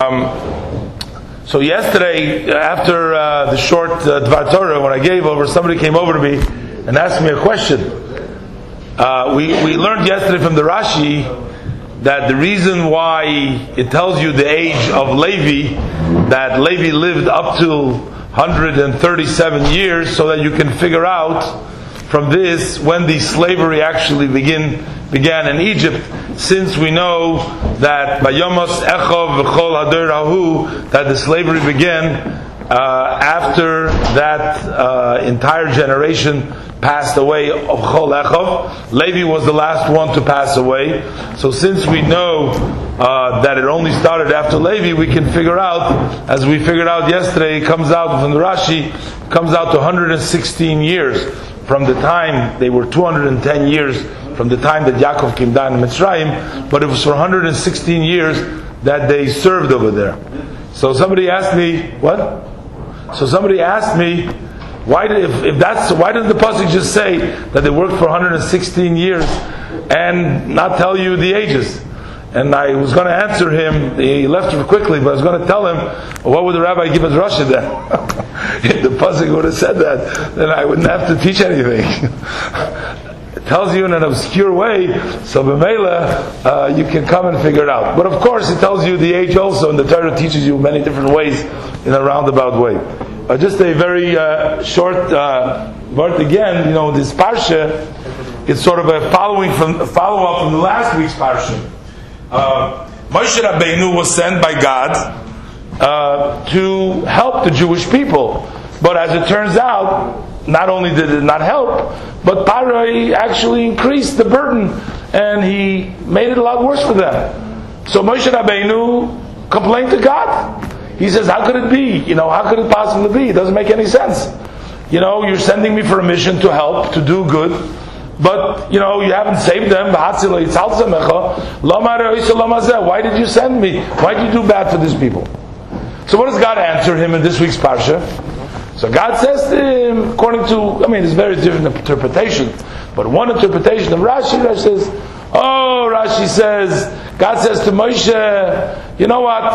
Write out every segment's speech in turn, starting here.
Um, so yesterday, after uh, the short uh, Dvar Torah, when I gave over, somebody came over to me and asked me a question. Uh, we, we learned yesterday from the Rashi that the reason why it tells you the age of Levi, that Levi lived up to 137 years, so that you can figure out from this when the slavery actually begin, began in Egypt, since we know that Bayomos Echov V'chol Hader Ahu, that the slavery began uh, after that uh, entire generation passed away of Chol Echov. Levi was the last one to pass away. So since we know uh, that it only started after Levi, we can figure out, as we figured out yesterday, it comes out from the Rashi, comes out to 116 years from the time they were 210 years from the time that Yaakov came down in Mitzrayim, but it was for 116 years that they served over there. So somebody asked me, what? So somebody asked me, why did, if, if that's why doesn't the pasuk just say that they worked for 116 years and not tell you the ages? And I was going to answer him. He left quickly, but I was going to tell him, what would the rabbi give us Russia then? if the pasuk would have said that, then I wouldn't have to teach anything. tells you in an obscure way, so b'meila, uh, you can come and figure it out. But of course, it tells you the age also, and the Torah teaches you many different ways in a roundabout way. Uh, just a very uh, short uh, word again. You know, this parsha, it's sort of a following from follow up from the last week's parsha uh, Moshe Rabbeinu was sent by God uh, to help the Jewish people. But as it turns out, not only did it not help, but Parai actually increased the burden and he made it a lot worse for them. So Moshe Rabbeinu complained to God. He says, How could it be? You know, how could it possibly be? It doesn't make any sense. You know, you're sending me for a mission to help, to do good but you know you haven't saved them. Why did you send me? Why did you do bad for these people? So what does God answer him in this week's parsha? So God says to him, according to, I mean, there's very different interpretations, but one interpretation of Rashi, Rashi says, oh, Rashi says, God says to Moshe, you know what?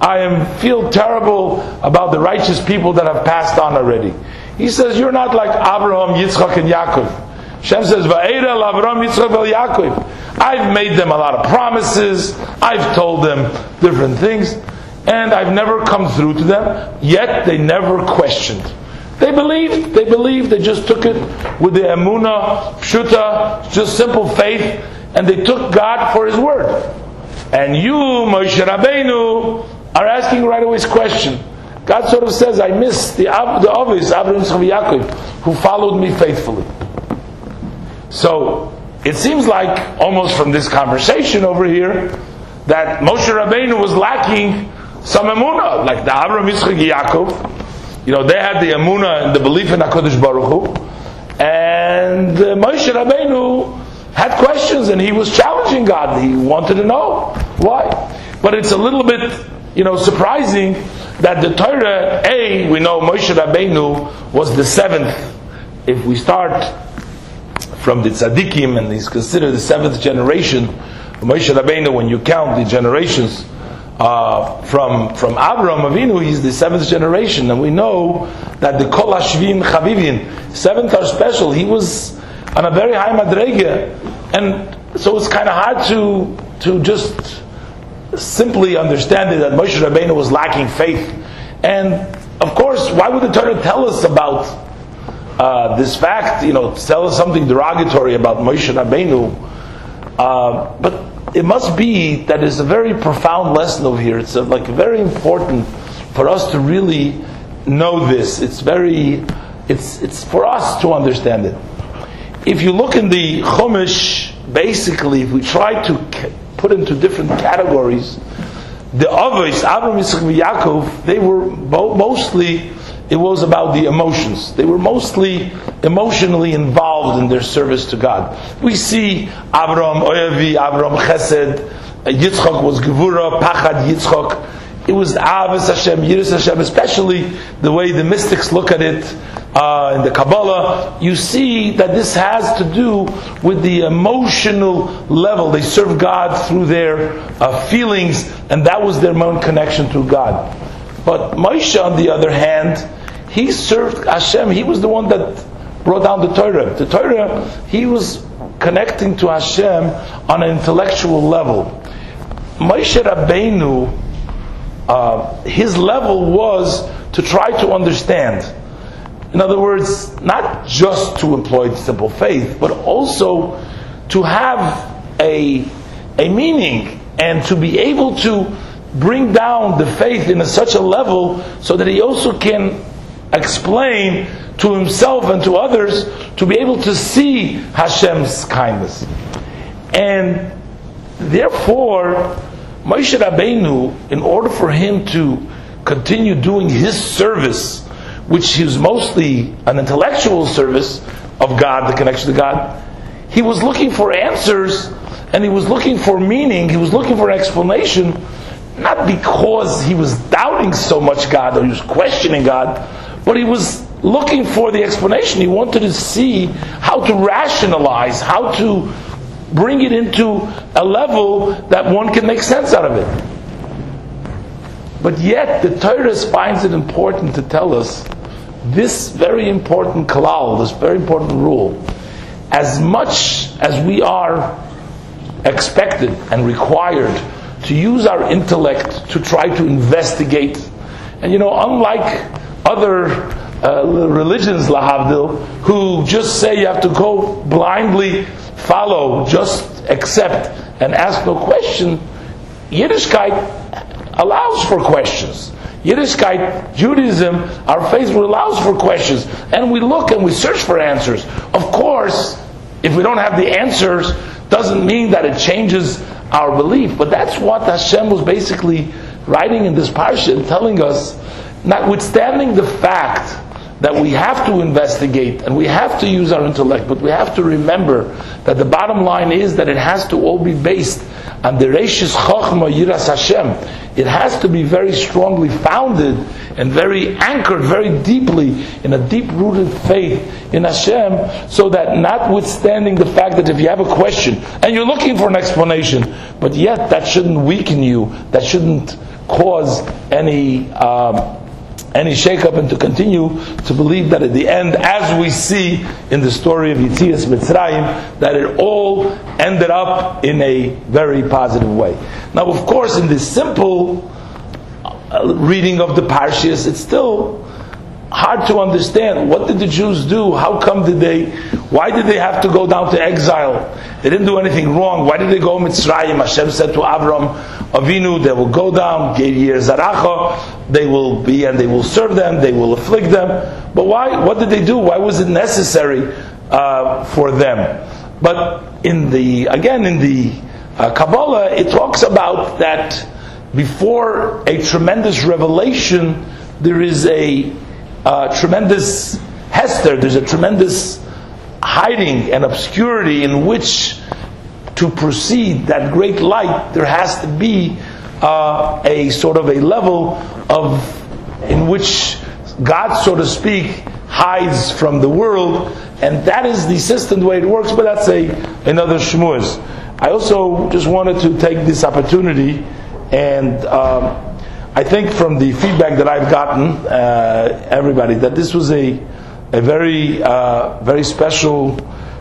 I am feel terrible about the righteous people that have passed on already. He says, you're not like Abraham, Yitzchak, and Yaakov. Shem says, Va'era Lavram Yitzchak Vel Yaakov. I've made them a lot of promises. I've told them different things. And I've never come through to them. Yet they never questioned. They believed. They believed. They just took it with the emuna, pshuta, just simple faith. And they took God for His word. And you, Moshe Rabbeinu, are asking right away this question. God sort of says, I miss the, the obvious Abraham Yaakov, who followed me faithfully. So it seems like almost from this conversation over here that Moshe Rabbeinu was lacking some emuna, like the Avraham Yitzchak Yaakov. You know, they had the emuna and the belief in Hakadosh Baruch Hu, and uh, Moshe Rabbeinu had questions and he was challenging God. He wanted to know why. But it's a little bit, you know, surprising that the Torah, A, we know Moshe Rabbeinu was the seventh. If we start from the tzaddikim, and he's considered the seventh generation. Moshe Rabbeinu, when you count the generations uh, from from Abraham Avinu, he's the seventh generation, and we know that the Kol Hashvim Chavivin, seventh are special. He was on a very high madrega, and so it's kind of hard to to just simply understand it that Moshe Rabbeinu was lacking faith, and of course, why would the Torah tell us about uh, this fact, you know, tell us something derogatory about Moshe Rabbeinu, uh, but it must be that it's a very profound lesson over here. It's a, like very important for us to really know this. It's very, it's it's for us to understand it. If you look in the Chumash, basically, if we try to put into different categories, the Avos, Avram, Yitzchak, and Yaakov, they were mostly it was about the emotions. They were mostly emotionally involved in their service to God. We see Avram Ohavi, Avram Chesed, Yitzchok was Gevura, Pachad Yitzchok. It was Avis Hashem, Yiris Hashem, especially the way the mystics look at it uh, in the Kabbalah. You see that this has to do with the emotional level. They serve God through their uh, feelings and that was their main connection to God. But Moshe, on the other hand, he served Hashem. He was the one that brought down the Torah. The Torah, he was connecting to Hashem on an intellectual level. Moshe Rabbeinu, uh, his level was to try to understand. In other words, not just to employ simple faith, but also to have a, a meaning and to be able to bring down the faith in such a level so that he also can explain to himself and to others to be able to see Hashem's kindness. And therefore, Moshe Rabbeinu, in order for him to continue doing his service, which is mostly an intellectual service of God, the connection to God, he was looking for answers and he was looking for meaning, he was looking for explanation, not because he was doubting so much God or he was questioning God, but he was looking for the explanation. He wanted to see how to rationalize, how to bring it into a level that one can make sense out of it. But yet, the Torah finds it important to tell us this very important kalal, this very important rule. As much as we are expected and required to use our intellect to try to investigate, and you know, unlike other uh, religions, lahavdil, who just say you have to go blindly follow, just accept, and ask no question, Yiddishkeit allows for questions. Yiddishkeit, Judaism, our faith allows for questions. And we look and we search for answers. Of course, if we don't have the answers, doesn't mean that it changes our belief. But that's what Hashem was basically writing in this parsha and telling us, notwithstanding the fact that we have to investigate and we have to use our intellect, but we have to remember that the bottom line is that it has to all be based on the Reishis Chochma Yiras Hashem. It has to be very strongly founded and very anchored very deeply in a deep rooted faith in Hashem, so that notwithstanding the fact that if you have a question and you're looking for an explanation, but yet that shouldn't weaken you, that shouldn't cause any. Um, any shakeup and to continue to believe that at the end, as we see in the story of Yetzias Mitzrayim, that it all ended up in a very positive way. Now, of course, in this simple uh, reading of the Parshas, it's still hard to understand. What did the Jews do? How come did they, why did they have to go down to exile? They didn't do anything wrong. Why did they go Mitzrayim? Hashem said to Avram, Avinu, they will go down, Zaracha, they will be and they will serve them, they will afflict them. But why, what did they do? Why was it necessary uh, for them? But in the, again, in the uh, Kabbalah, it talks about that before a tremendous revelation, there is a uh, tremendous hester, there's a tremendous hiding and obscurity in which to proceed that great light, there has to be uh, a sort of a level of in which God, so to speak, hides from the world, and that is the system the way it works. But that's a another shmuz. I also just wanted to take this opportunity and. Um, I think from the feedback that I've gotten, uh, everybody, that this was a, a very, uh, very special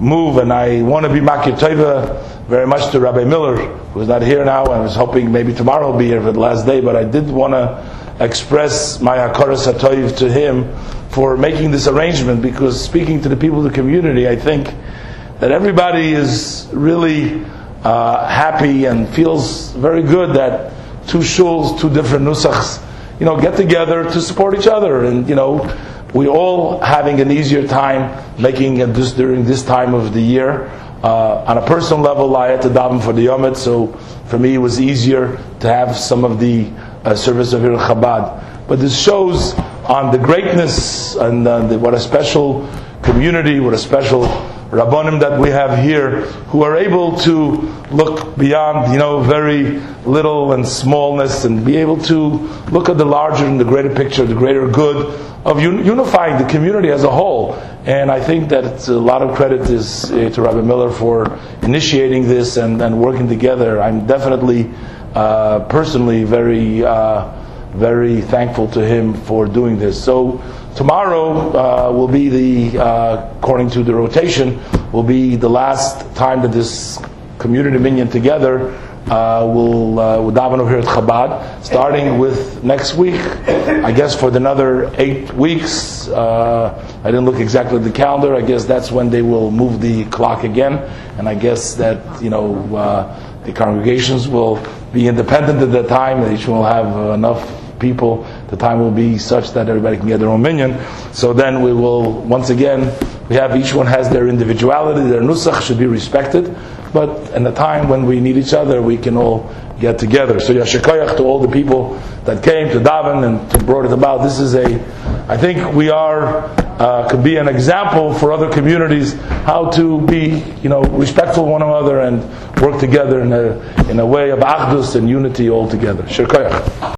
move, and I want to be Makir Tova very much to Rabbi Miller, who's not here now, and was hoping maybe tomorrow will be here for the last day, but I did want to express my Hakaras HaToiv to him for making this arrangement, because speaking to the people of the community, I think that everybody is really uh, happy and feels very good that two shuls, two different nusachs, you know, get together to support each other. And, you know, we all having an easier time making this during this time of the year. Uh, on a personal level, I had to daven for the Yomit, so for me it was easier to have some of the uh, service of Ir Chabad. But this shows on the greatness and uh, the, what a special community, what a special Rabbonim that we have here who are able to look beyond, you know, very little and smallness and be able to look at the larger and the greater picture, the greater good of unifying the community as a whole. And I think that a lot of credit is uh, to Rabbi Miller for initiating this and, and working together. I'm definitely uh, personally very, uh, very thankful to him for doing this. So tomorrow uh, will be the, uh, according to the rotation, will be the last time that this community minyan together uh, will uh, will daven over here at Chabad, starting with next week. I guess for another eight weeks. Uh, I didn't look exactly at the calendar. I guess that's when they will move the clock again, and I guess that you know uh, the congregations will be independent at that time. Each will have enough people. The time will be such that everybody can get their own minyan. So then we will once again we have each one has their individuality. Their nusach should be respected. But in the time when we need each other, we can all get together. So Yasher Koyach to all the people that came to daven and to brought it about. This is a, I think we are, uh, could be an example for other communities how to be, you know, respectful one another and work together in a, in a way of achdus and unity all together.